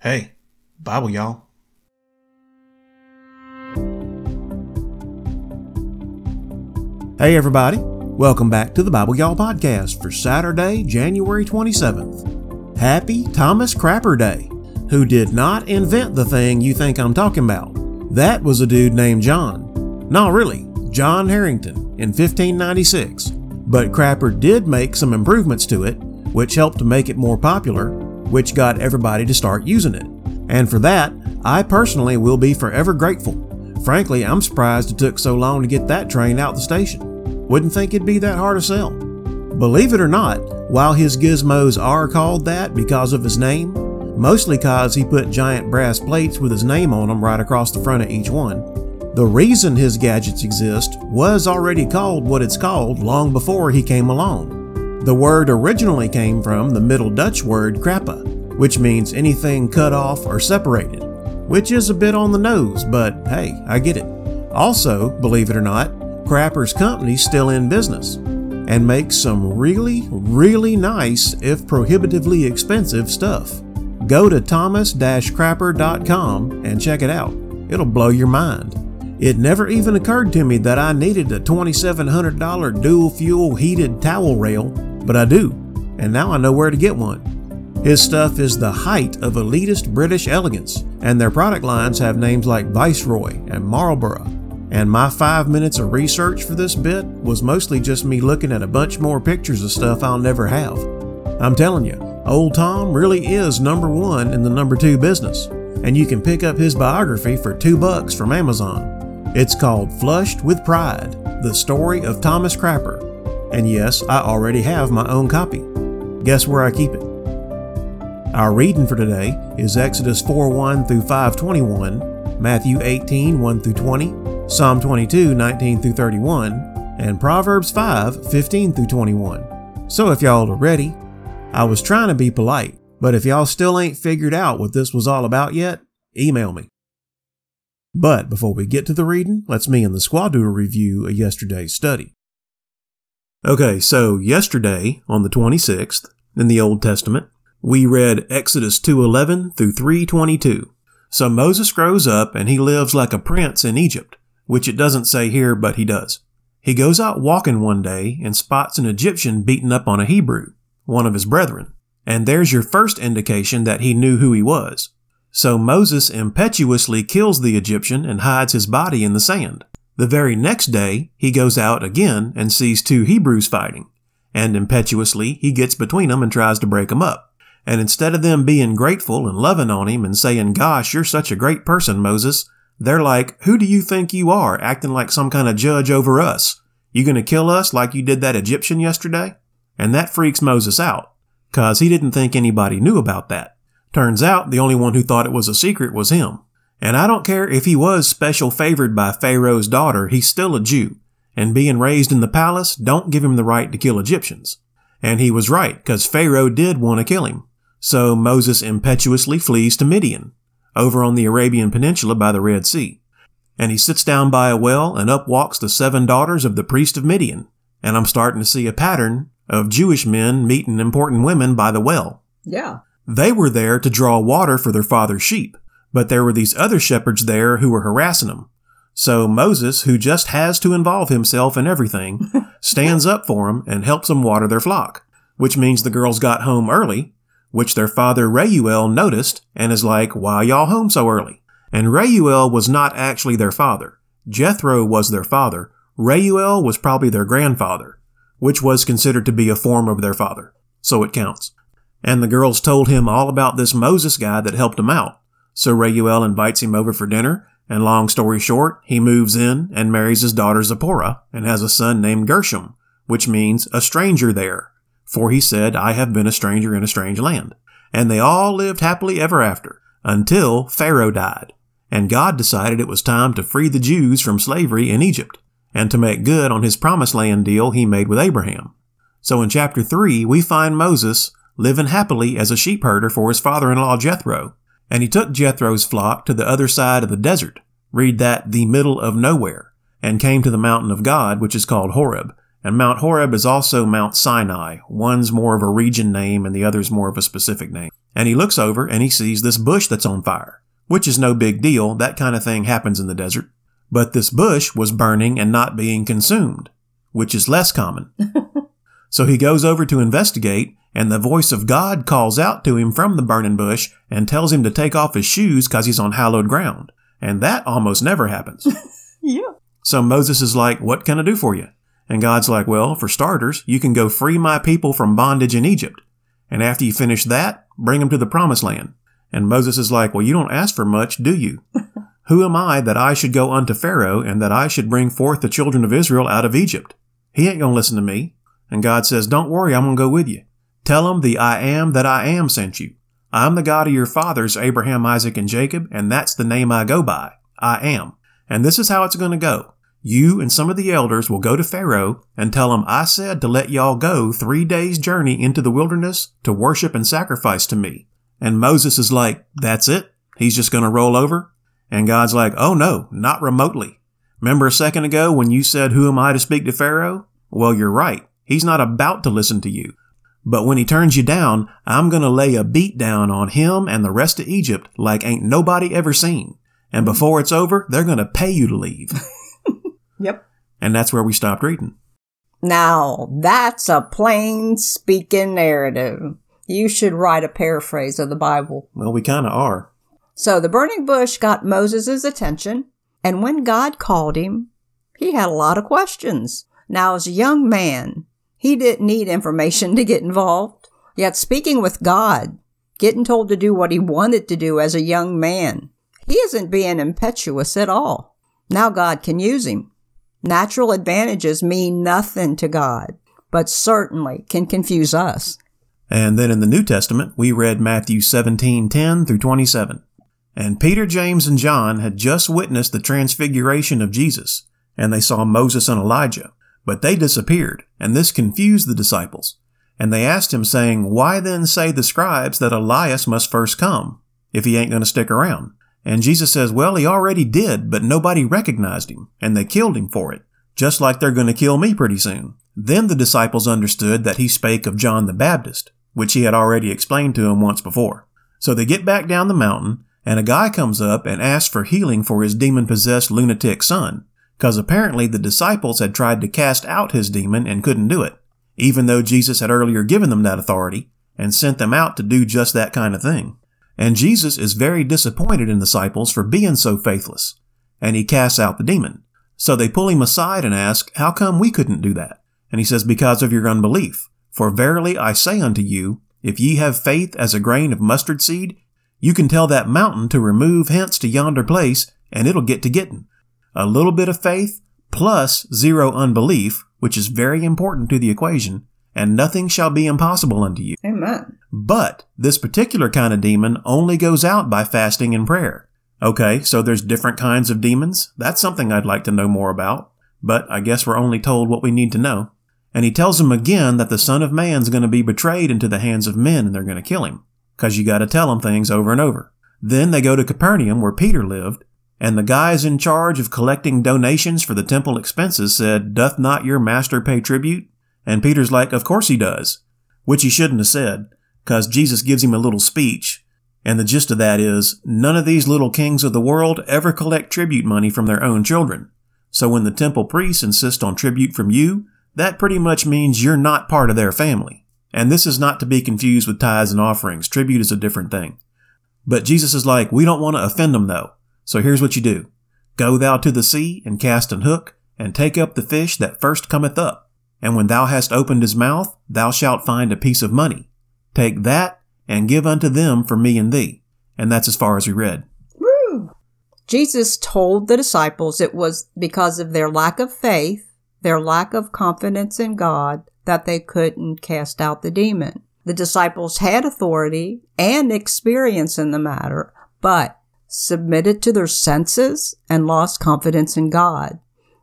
Hey, Bible, y'all. Hey, everybody. Welcome back to the Bible Y'all podcast for Saturday, January 27th. Happy Thomas Crapper Day, who did not invent the thing you think I'm talking about. That was a dude named John. No, really, John Harington in 1596. But Crapper did make some improvements to it, which helped to make it more popular, which got everybody to start using it. And for that, I personally will be forever grateful. Frankly, I'm surprised it took so long to get that train out the station. Wouldn't think it'd be that hard to sell. Believe it or not, while his gizmos are called that because of his name, mostly cause he put giant brass plates with his name on them right across the front of each one, the reason his gadgets exist was already called what it's called long before he came along. The word originally came from the Middle Dutch word krappa, which means anything cut off or separated, which is a bit on the nose, but hey, I get it. Also, believe it or not, Crapper's company's still in business and makes some really, really nice, if prohibitively expensive stuff. Go to thomas-crapper.com and check it out. It'll blow your mind. It never even occurred to me that I needed a $2,700 dual fuel heated towel rail, but I do, and now I know where to get one. His stuff is the height of elitist British elegance, and their product lines have names like Viceroy and Marlborough and my five minutes of research for this bit was mostly just me looking at a bunch more pictures of stuff I'll never have. I'm telling you, old Tom really is number one in the number two business, and you can pick up his biography for two bucks from Amazon. It's called Flushed with Pride The Story of Thomas Crapper. And yes, I already have my own copy. Guess where I keep it? Our reading for today is Exodus 4 1 through 521, Matthew 18 1 through 20, Psalm 22, 19 through 31, and Proverbs 5, 15 through 21. So if y'all are ready, I was trying to be polite, but if y'all still ain't figured out what this was all about yet, email me. But before we get to the reading, let's me and the squad do a review of yesterday's study. Okay, so yesterday, on the 26th, in the Old Testament, we read Exodus 2:11 through 3:22. So Moses grows up and he lives like a prince in Egypt which it doesn't say here, but he does. He goes out walking one day and spots an Egyptian beating up on a Hebrew, one of his brethren. And there's your first indication that he knew who he was. So Moses impetuously kills the Egyptian and hides his body in the sand. The very next day, he goes out again and sees two Hebrews fighting. And impetuously, he gets between them and tries to break them up. And instead of them being grateful and loving on him and saying, Gosh, you're such a great person, Moses, they're like, who do you think you are acting like some kind of judge over us? You gonna kill us like you did that Egyptian yesterday? And that freaks Moses out, cause he didn't think anybody knew about that. Turns out the only one who thought it was a secret was him. And I don't care if he was special favored by Pharaoh's daughter, he's still a Jew. And being raised in the palace don't give him the right to kill Egyptians. And he was right, cause Pharaoh did want to kill him. So Moses impetuously flees to Midian over on the Arabian Peninsula by the Red Sea. And he sits down by a well, and up walks the seven daughters of the priest of Midian. And I'm starting to see a pattern of Jewish men meeting important women by the well. Yeah. They were there to draw water for their father's sheep, but there were these other shepherds there who were harassing them. So Moses, who just has to involve himself in everything, stands up for them and helps them water their flock, which means the girls got home early which their father Reuel noticed and is like, why y'all home so early? And Reuel was not actually their father. Jethro was their father. Reuel was probably their grandfather, which was considered to be a form of their father. So it counts. And the girls told him all about this Moses guy that helped him out. So Reuel invites him over for dinner, and long story short, he moves in and marries his daughter Zipporah and has a son named Gershom, which means a stranger there for he said, I have been a stranger in a strange land. And they all lived happily ever after, until Pharaoh died. And God decided it was time to free the Jews from slavery in Egypt, and to make good on his promised land deal he made with Abraham. So in chapter 3, we find Moses living happily as a sheep herder for his father-in-law Jethro, and he took Jethro's flock to the other side of the desert, read that the middle of nowhere, and came to the mountain of God, which is called Horeb, and Mount Horeb is also Mount Sinai. One's more of a region name and the other's more of a specific name. And he looks over and he sees this bush that's on fire, which is no big deal. That kind of thing happens in the desert. But this bush was burning and not being consumed, which is less common. so he goes over to investigate and the voice of God calls out to him from the burning bush and tells him to take off his shoes because he's on hallowed ground. And that almost never happens. yeah. So Moses is like, What can I do for you? And God's like, Well, for starters, you can go free my people from bondage in Egypt. And after you finish that, bring them to the promised land. And Moses is like, Well, you don't ask for much, do you? Who am I that I should go unto Pharaoh and that I should bring forth the children of Israel out of Egypt? He ain't going to listen to me. And God says, Don't worry, I'm going to go with you. Tell him the I am that I am sent you. I'm the God of your fathers, Abraham, Isaac, and Jacob, and that's the name I go by. I am. And this is how it's going to go. You and some of the elders will go to Pharaoh and tell him I said to let y'all go three days journey into the wilderness to worship and sacrifice to me. And Moses is like, that's it? He's just going to roll over? And God's like, oh no, not remotely. Remember a second ago when you said, who am I to speak to Pharaoh? Well, you're right. He's not about to listen to you. But when he turns you down, I'm going to lay a beat down on him and the rest of Egypt like ain't nobody ever seen. And before it's over, they're going to pay you to leave. yep. And that's where we stopped reading. Now, that's a plain speaking narrative. You should write a paraphrase of the Bible. Well, we kind of are. So the burning bush got Moses' attention, and when God called him, he had a lot of questions. Now, as a young man, he didn't need information to get involved. Yet speaking with God, getting told to do what he wanted to do as a young man, he isn't being impetuous at all. Now God can use him. Natural advantages mean nothing to God, but certainly can confuse us. And then in the New Testament, we read Matthew 17:10 through 27. And Peter, James, and John had just witnessed the transfiguration of Jesus, and they saw Moses and Elijah. But they disappeared, and this confused the disciples. And they asked him, saying, Why then say the scribes that Elias must first come, if he ain't going to stick around? And Jesus says, Well, he already did, but nobody recognized him, and they killed him for it, just like they're going to kill me pretty soon. Then the disciples understood that he spake of John the Baptist, which he had already explained to them once before. So they get back down the mountain, and a guy comes up and asks for healing for his demon possessed lunatic son because apparently the disciples had tried to cast out his demon and couldn't do it, even though Jesus had earlier given them that authority and sent them out to do just that kind of thing. And Jesus is very disappointed in the disciples for being so faithless, and he casts out the demon. So they pull him aside and ask, How come we couldn't do that? And he says, Because of your unbelief. For verily I say unto you, if ye have faith as a grain of mustard seed, you can tell that mountain to remove hence to yonder place, and it'll get to getting a little bit of faith plus zero unbelief, which is very important to the equation, and nothing shall be impossible unto you. Amen. But this particular kind of demon only goes out by fasting and prayer. Okay, so there's different kinds of demons. That's something I'd like to know more about. But I guess we're only told what we need to know. And he tells them again that the Son of Man's going to be betrayed into the hands of men and they're going to kill him. Cause you gotta tell them things over and over. Then they go to Capernaum where Peter lived and the guys in charge of collecting donations for the temple expenses said, Doth not your master pay tribute? And Peter's like, Of course he does. Which he shouldn't have said, because Jesus gives him a little speech. And the gist of that is, none of these little kings of the world ever collect tribute money from their own children. So when the temple priests insist on tribute from you, that pretty much means you're not part of their family. And this is not to be confused with tithes and offerings. Tribute is a different thing. But Jesus is like, we don't want to offend them though. So here's what you do. Go thou to the sea, and cast an hook, and take up the fish that first cometh up. And when thou hast opened his mouth, thou shalt find a piece of money. Take that, and give unto them for me and thee. And that's as far as we read. Woo. Jesus told the disciples it was because of their lack of faith, their lack of confidence in God, that they couldn't cast out the demon. The disciples had authority and experience in the matter, but submitted to their senses and lost confidence in God.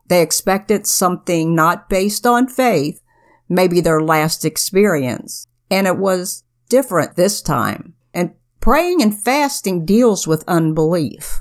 They expected something not based on faith, maybe their last experience. And it was different this time. And praying and fasting deals with unbelief.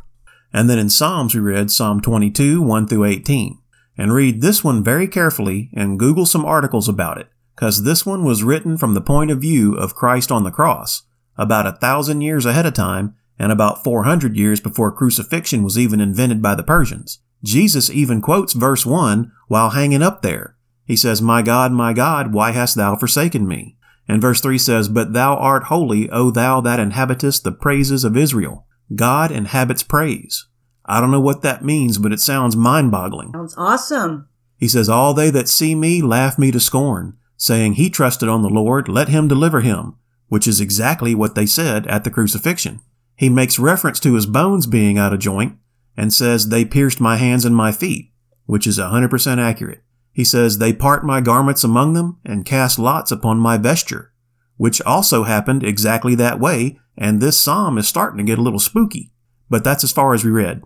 And then in Psalms, we read Psalm 22, 1 through 18. And read this one very carefully and Google some articles about it, because this one was written from the point of view of Christ on the cross. about a thousand years ahead of time and about 400 years before crucifixion was even invented by the Persians. Jesus even quotes verse 1 while hanging up there. He says, My God, my God, why hast thou forsaken me? And verse 3 says, But thou art holy, O thou that inhabitest the praises of Israel. God inhabits praise. I don't know what that means, but it sounds mind boggling. Sounds awesome. He says, All they that see me laugh me to scorn, saying, He trusted on the Lord, let him deliver him, which is exactly what they said at the crucifixion. He makes reference to his bones being out of joint and says, They pierced my hands and my feet, which is 100% accurate. He says, They part my garments among them and cast lots upon my vesture, which also happened exactly that way, and this psalm is starting to get a little spooky. But that's as far as we read.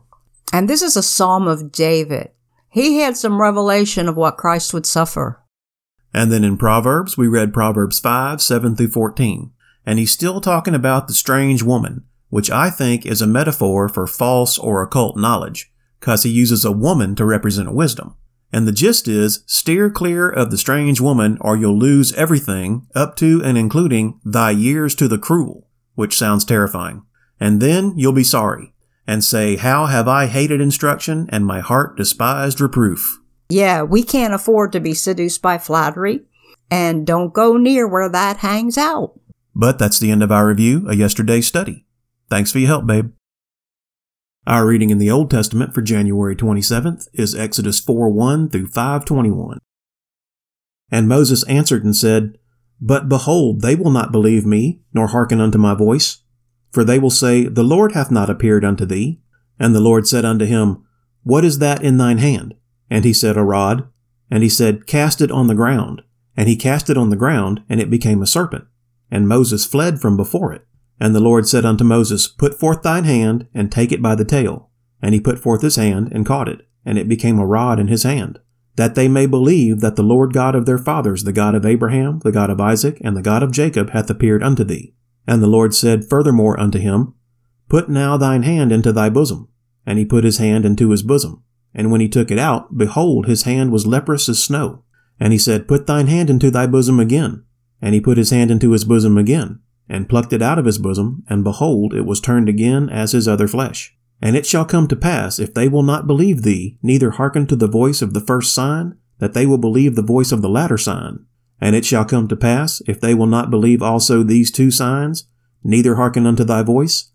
And this is a psalm of David. He had some revelation of what Christ would suffer. And then in Proverbs, we read Proverbs 5, 7 through 14. And he's still talking about the strange woman, which I think is a metaphor for false or occult knowledge, because he uses a woman to represent wisdom. And the gist is steer clear of the strange woman or you'll lose everything up to and including thy years to the cruel, which sounds terrifying. And then you'll be sorry and say, How have I hated instruction and my heart despised reproof? Yeah, we can't afford to be seduced by flattery and don't go near where that hangs out. But that's the end of our review of yesterday's study. Thanks for your help, babe. Our reading in the Old Testament for January 27th is Exodus 4 1 through 521. And Moses answered and said, But behold, they will not believe me, nor hearken unto my voice. For they will say, The Lord hath not appeared unto thee. And the Lord said unto him, What is that in thine hand? And he said, A rod. And he said, Cast it on the ground. And he cast it on the ground, and it became a serpent. And Moses fled from before it. And the Lord said unto Moses, Put forth thine hand, and take it by the tail. And he put forth his hand, and caught it, and it became a rod in his hand, that they may believe that the Lord God of their fathers, the God of Abraham, the God of Isaac, and the God of Jacob, hath appeared unto thee. And the Lord said furthermore unto him, Put now thine hand into thy bosom. And he put his hand into his bosom. And when he took it out, behold, his hand was leprous as snow. And he said, Put thine hand into thy bosom again. And he put his hand into his bosom again and plucked it out of his bosom, and behold, it was turned again as his other flesh. And it shall come to pass, if they will not believe thee, neither hearken to the voice of the first sign, that they will believe the voice of the latter sign. And it shall come to pass, if they will not believe also these two signs, neither hearken unto thy voice,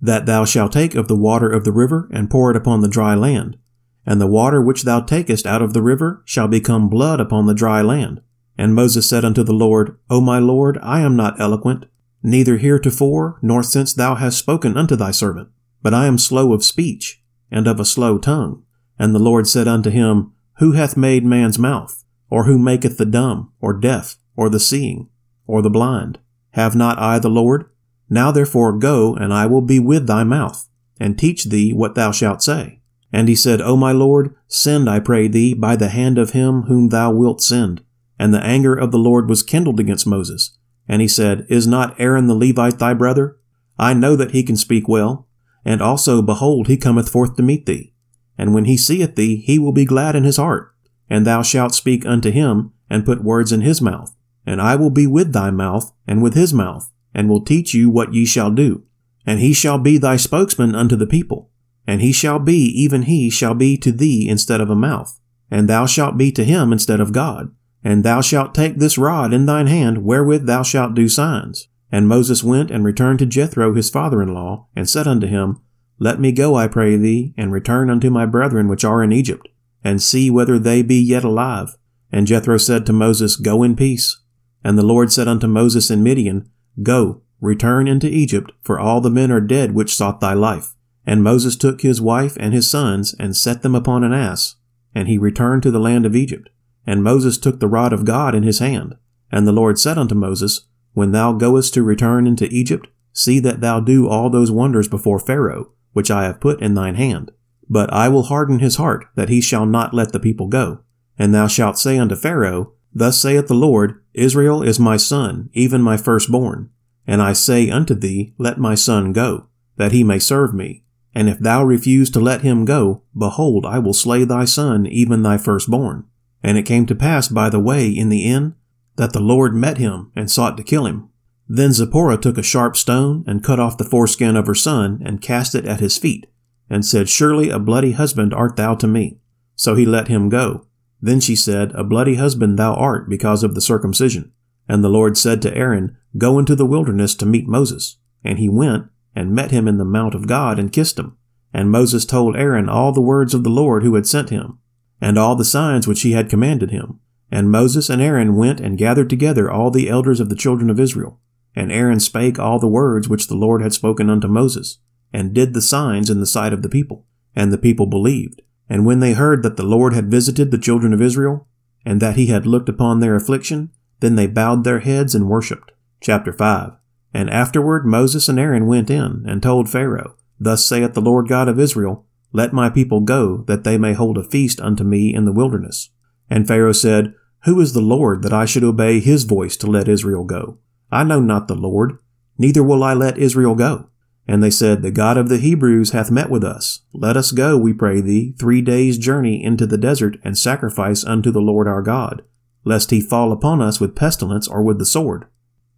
that thou shalt take of the water of the river, and pour it upon the dry land. And the water which thou takest out of the river shall become blood upon the dry land. And Moses said unto the Lord, O my Lord, I am not eloquent, neither heretofore nor since thou hast spoken unto thy servant. But I am slow of speech, and of a slow tongue. And the Lord said unto him, Who hath made man's mouth? Or who maketh the dumb, or deaf, or the seeing, or the blind? Have not I the Lord? Now therefore go, and I will be with thy mouth, and teach thee what thou shalt say. And he said, O my Lord, send, I pray thee, by the hand of him whom thou wilt send. And the anger of the Lord was kindled against Moses, and he said, Is not Aaron the Levite thy brother? I know that he can speak well. And also, behold, he cometh forth to meet thee. And when he seeth thee, he will be glad in his heart. And thou shalt speak unto him, and put words in his mouth. And I will be with thy mouth, and with his mouth, and will teach you what ye shall do. And he shall be thy spokesman unto the people. And he shall be, even he shall be to thee instead of a mouth. And thou shalt be to him instead of God. And thou shalt take this rod in thine hand, wherewith thou shalt do signs. And Moses went and returned to Jethro his father in law, and said unto him, Let me go, I pray thee, and return unto my brethren which are in Egypt, and see whether they be yet alive. And Jethro said to Moses, Go in peace. And the Lord said unto Moses in Midian, Go, return into Egypt, for all the men are dead which sought thy life. And Moses took his wife and his sons, and set them upon an ass, and he returned to the land of Egypt. And Moses took the rod of God in his hand. And the Lord said unto Moses, When thou goest to return into Egypt, see that thou do all those wonders before Pharaoh, which I have put in thine hand. But I will harden his heart, that he shall not let the people go. And thou shalt say unto Pharaoh, Thus saith the Lord, Israel is my son, even my firstborn. And I say unto thee, Let my son go, that he may serve me. And if thou refuse to let him go, behold, I will slay thy son, even thy firstborn. And it came to pass by the way in the inn that the Lord met him and sought to kill him. Then Zipporah took a sharp stone and cut off the foreskin of her son and cast it at his feet, and said, Surely a bloody husband art thou to me. So he let him go. Then she said, A bloody husband thou art because of the circumcision. And the Lord said to Aaron, Go into the wilderness to meet Moses. And he went and met him in the mount of God and kissed him. And Moses told Aaron all the words of the Lord who had sent him, and all the signs which he had commanded him. And Moses and Aaron went and gathered together all the elders of the children of Israel. And Aaron spake all the words which the Lord had spoken unto Moses, and did the signs in the sight of the people. And the people believed. And when they heard that the Lord had visited the children of Israel, and that he had looked upon their affliction, then they bowed their heads and worshipped. Chapter 5. And afterward Moses and Aaron went in, and told Pharaoh, Thus saith the Lord God of Israel, Let my people go, that they may hold a feast unto me in the wilderness. And Pharaoh said, Who is the Lord that I should obey his voice to let Israel go? I know not the Lord, neither will I let Israel go. And they said, The God of the Hebrews hath met with us. Let us go, we pray thee, three days' journey into the desert, and sacrifice unto the Lord our God, lest he fall upon us with pestilence or with the sword.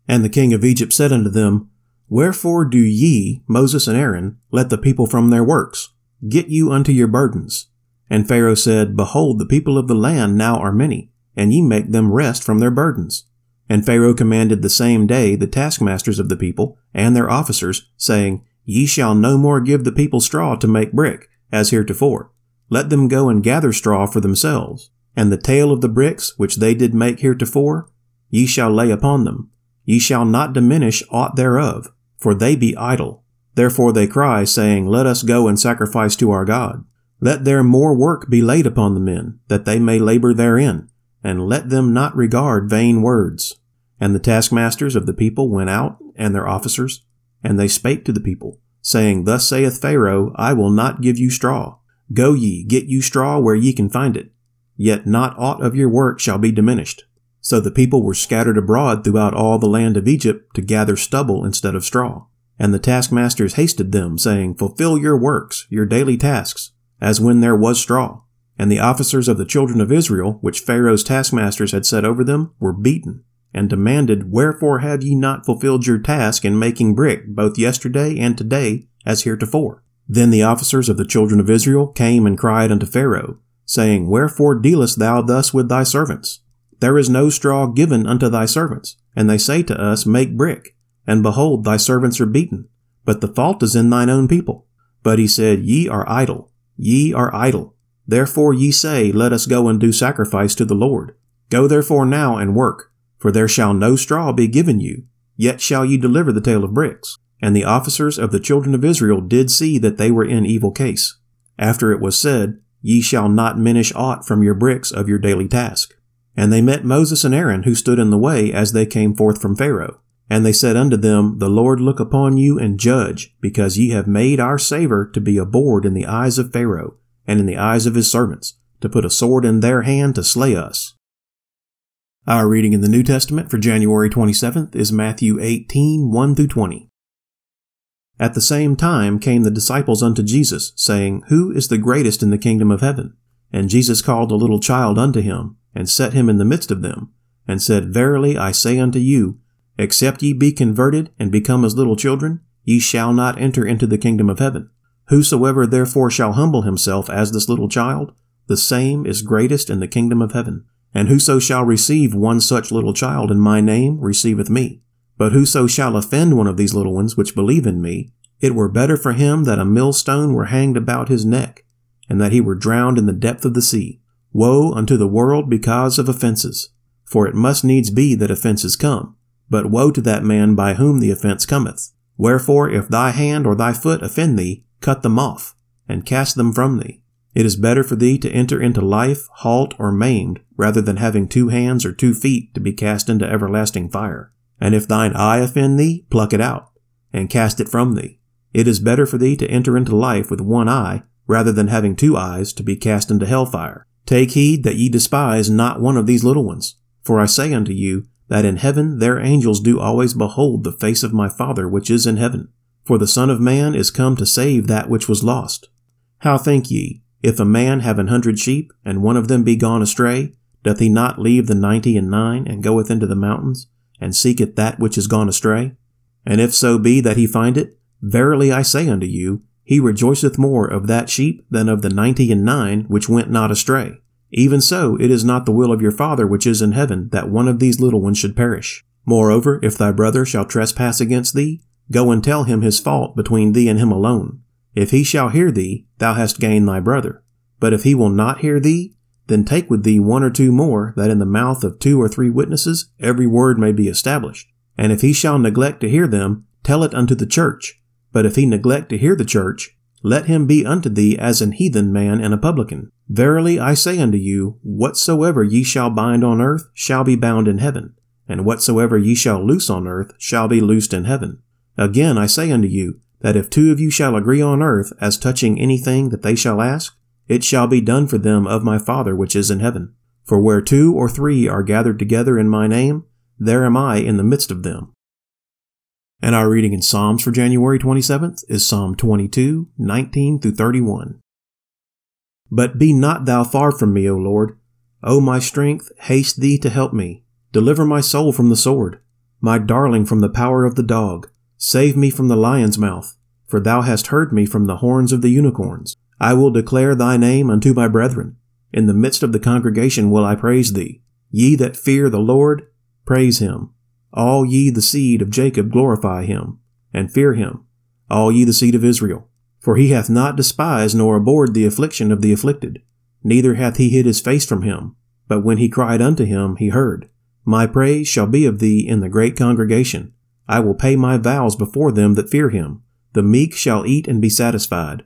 And the king of Egypt said unto them, Wherefore do ye, Moses and Aaron, let the people from their works? Get you unto your burdens. And Pharaoh said, Behold, the people of the land now are many, and ye make them rest from their burdens. And Pharaoh commanded the same day the taskmasters of the people and their officers, saying, Ye shall no more give the people straw to make brick, as heretofore. Let them go and gather straw for themselves. And the tale of the bricks which they did make heretofore, ye shall lay upon them. Ye shall not diminish aught thereof, for they be idle. Therefore they cry, saying, Let us go and sacrifice to our God. Let there more work be laid upon the men, that they may labor therein, and let them not regard vain words. And the taskmasters of the people went out, and their officers, and they spake to the people, saying, Thus saith Pharaoh, I will not give you straw. Go ye, get you straw where ye can find it. Yet not aught of your work shall be diminished. So the people were scattered abroad throughout all the land of Egypt to gather stubble instead of straw. And the taskmasters hasted them, saying, Fulfill your works, your daily tasks, as when there was straw. And the officers of the children of Israel, which Pharaoh's taskmasters had set over them, were beaten, and demanded, Wherefore have ye not fulfilled your task in making brick, both yesterday and today, as heretofore? Then the officers of the children of Israel came and cried unto Pharaoh, saying, Wherefore dealest thou thus with thy servants? There is no straw given unto thy servants. And they say to us, Make brick. And behold, thy servants are beaten. But the fault is in thine own people. But he said, Ye are idle. Ye are idle. Therefore ye say, Let us go and do sacrifice to the Lord. Go therefore now and work for there shall no straw be given you, yet shall you deliver the tale of bricks. And the officers of the children of Israel did see that they were in evil case. After it was said, Ye shall not minish aught from your bricks of your daily task. And they met Moses and Aaron, who stood in the way as they came forth from Pharaoh. And they said unto them, The Lord look upon you and judge, because ye have made our savor to be a board in the eyes of Pharaoh, and in the eyes of his servants, to put a sword in their hand to slay us. Our reading in the New Testament for January 27th is Matthew 18, 1 through 20. At the same time came the disciples unto Jesus, saying, Who is the greatest in the kingdom of heaven? And Jesus called a little child unto him, and set him in the midst of them, and said, Verily I say unto you, except ye be converted and become as little children, ye shall not enter into the kingdom of heaven. Whosoever therefore shall humble himself as this little child, the same is greatest in the kingdom of heaven. And whoso shall receive one such little child in my name receiveth me. But whoso shall offend one of these little ones which believe in me, it were better for him that a millstone were hanged about his neck, and that he were drowned in the depth of the sea. Woe unto the world because of offenses! For it must needs be that offenses come, but woe to that man by whom the offense cometh. Wherefore, if thy hand or thy foot offend thee, cut them off, and cast them from thee. It is better for thee to enter into life halt or maimed, rather than having two hands or two feet to be cast into everlasting fire. And if thine eye offend thee, pluck it out, and cast it from thee. It is better for thee to enter into life with one eye, rather than having two eyes to be cast into hell fire. Take heed that ye despise not one of these little ones. For I say unto you, that in heaven their angels do always behold the face of my Father which is in heaven. For the Son of Man is come to save that which was lost. How think ye? If a man have an hundred sheep, and one of them be gone astray, doth he not leave the ninety and nine, and goeth into the mountains, and seeketh that which is gone astray? And if so be that he find it, verily I say unto you, he rejoiceth more of that sheep than of the ninety and nine which went not astray. Even so, it is not the will of your Father which is in heaven that one of these little ones should perish. Moreover, if thy brother shall trespass against thee, go and tell him his fault between thee and him alone. If he shall hear thee, thou hast gained thy brother. But if he will not hear thee, then take with thee one or two more, that in the mouth of two or three witnesses every word may be established. And if he shall neglect to hear them, tell it unto the church. But if he neglect to hear the church, let him be unto thee as an heathen man and a publican. Verily I say unto you, whatsoever ye shall bind on earth shall be bound in heaven, and whatsoever ye shall loose on earth shall be loosed in heaven. Again I say unto you, that if two of you shall agree on earth as touching anything that they shall ask, it shall be done for them of my Father which is in heaven. For where two or three are gathered together in my name, there am I in the midst of them. And our reading in Psalms for January 27th is Psalm 22, 19 through 31. But be not thou far from me, O Lord. O my strength, haste thee to help me. Deliver my soul from the sword, my darling from the power of the dog. Save me from the lion's mouth, for thou hast heard me from the horns of the unicorns. I will declare thy name unto my brethren. In the midst of the congregation will I praise thee. Ye that fear the Lord, praise him. All ye the seed of Jacob glorify him, and fear him, all ye the seed of Israel. For he hath not despised nor abhorred the affliction of the afflicted, neither hath he hid his face from him. But when he cried unto him, he heard. My praise shall be of thee in the great congregation. I will pay my vows before them that fear him. The meek shall eat and be satisfied.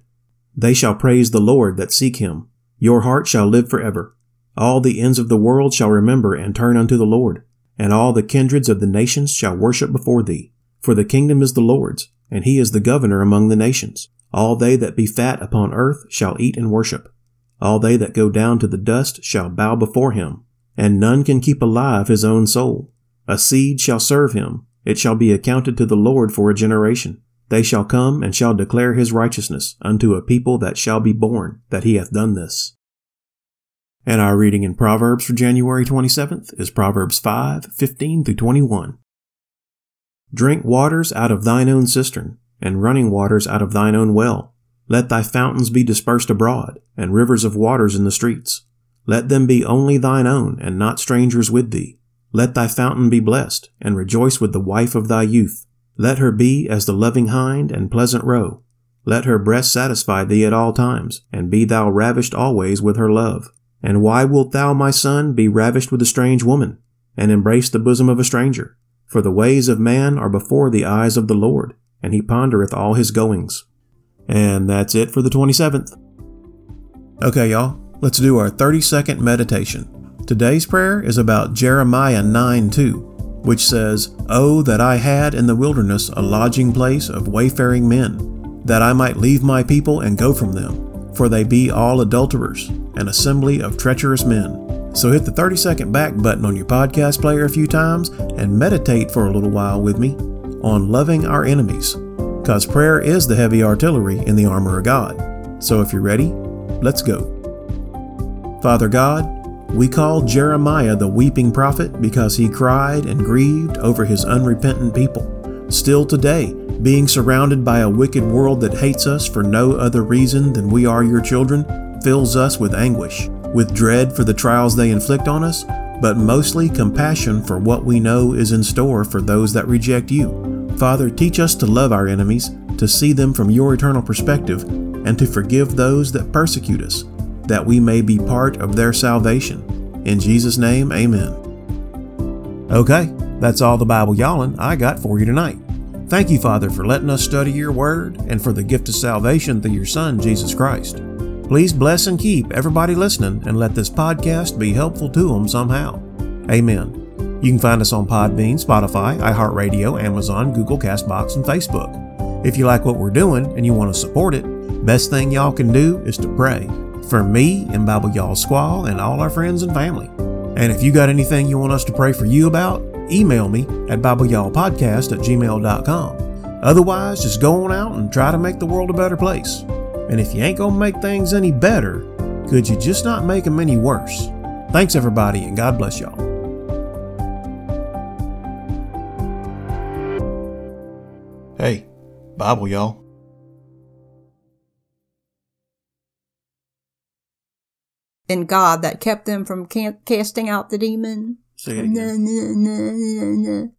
They shall praise the Lord that seek him. Your heart shall live forever. All the ends of the world shall remember and turn unto the Lord, and all the kindreds of the nations shall worship before thee. For the kingdom is the Lord's, and he is the governor among the nations. All they that be fat upon earth shall eat and worship. All they that go down to the dust shall bow before him, and none can keep alive his own soul. A seed shall serve him, it shall be accounted to the Lord for a generation. They shall come and shall declare his righteousness unto a people that shall be born, that he hath done this. And our reading in Proverbs for January 27th is Proverbs 5, 15 through 21. Drink waters out of thine own cistern, and running waters out of thine own well. Let thy fountains be dispersed abroad, and rivers of waters in the streets. Let them be only thine own, and not strangers with thee. Let thy fountain be blessed, and rejoice with the wife of thy youth. Let her be as the loving hind and pleasant roe. Let her breast satisfy thee at all times, and be thou ravished always with her love. And why wilt thou, my son, be ravished with a strange woman, and embrace the bosom of a stranger? For the ways of man are before the eyes of the Lord, and he pondereth all his goings. And that's it for the 27th. Okay, y'all, let's do our 30 second meditation. Today's prayer is about Jeremiah 9 2, which says, Oh, that I had in the wilderness a lodging place of wayfaring men, that I might leave my people and go from them, for they be all adulterers, an assembly of treacherous men. So hit the 30 second back button on your podcast player a few times and meditate for a little while with me on loving our enemies, because prayer is the heavy artillery in the armor of God. So if you're ready, let's go. Father God, we call Jeremiah the weeping prophet because he cried and grieved over his unrepentant people. Still today, being surrounded by a wicked world that hates us for no other reason than we are your children, fills us with anguish, with dread for the trials they inflict on us, but mostly compassion for what we know is in store for those that reject you. Father, teach us to love our enemies, to see them from your eternal perspective, and to forgive those that persecute us that we may be part of their salvation. In Jesus' name, amen. Okay, that's all the Bible yawling I got for you tonight. Thank you, Father, for letting us study your word and for the gift of salvation through your Son, Jesus Christ. Please bless and keep everybody listening and let this podcast be helpful to them somehow. Amen. You can find us on Podbean, Spotify, iHeartRadio, Amazon, Google Castbox, and Facebook. If you like what we're doing and you want to support it, best thing y'all can do is to pray for me and Bible Y'all Squall and all our friends and family. And if you got anything you want us to pray for you about, email me at BibleYallPodcast at gmail.com. Otherwise, just go on out and try to make the world a better place. And if you ain't going to make things any better, could you just not make them any worse? Thanks, everybody, and God bless y'all. Hey, Bible, y'all. And God that kept them from casting out the demon. Say it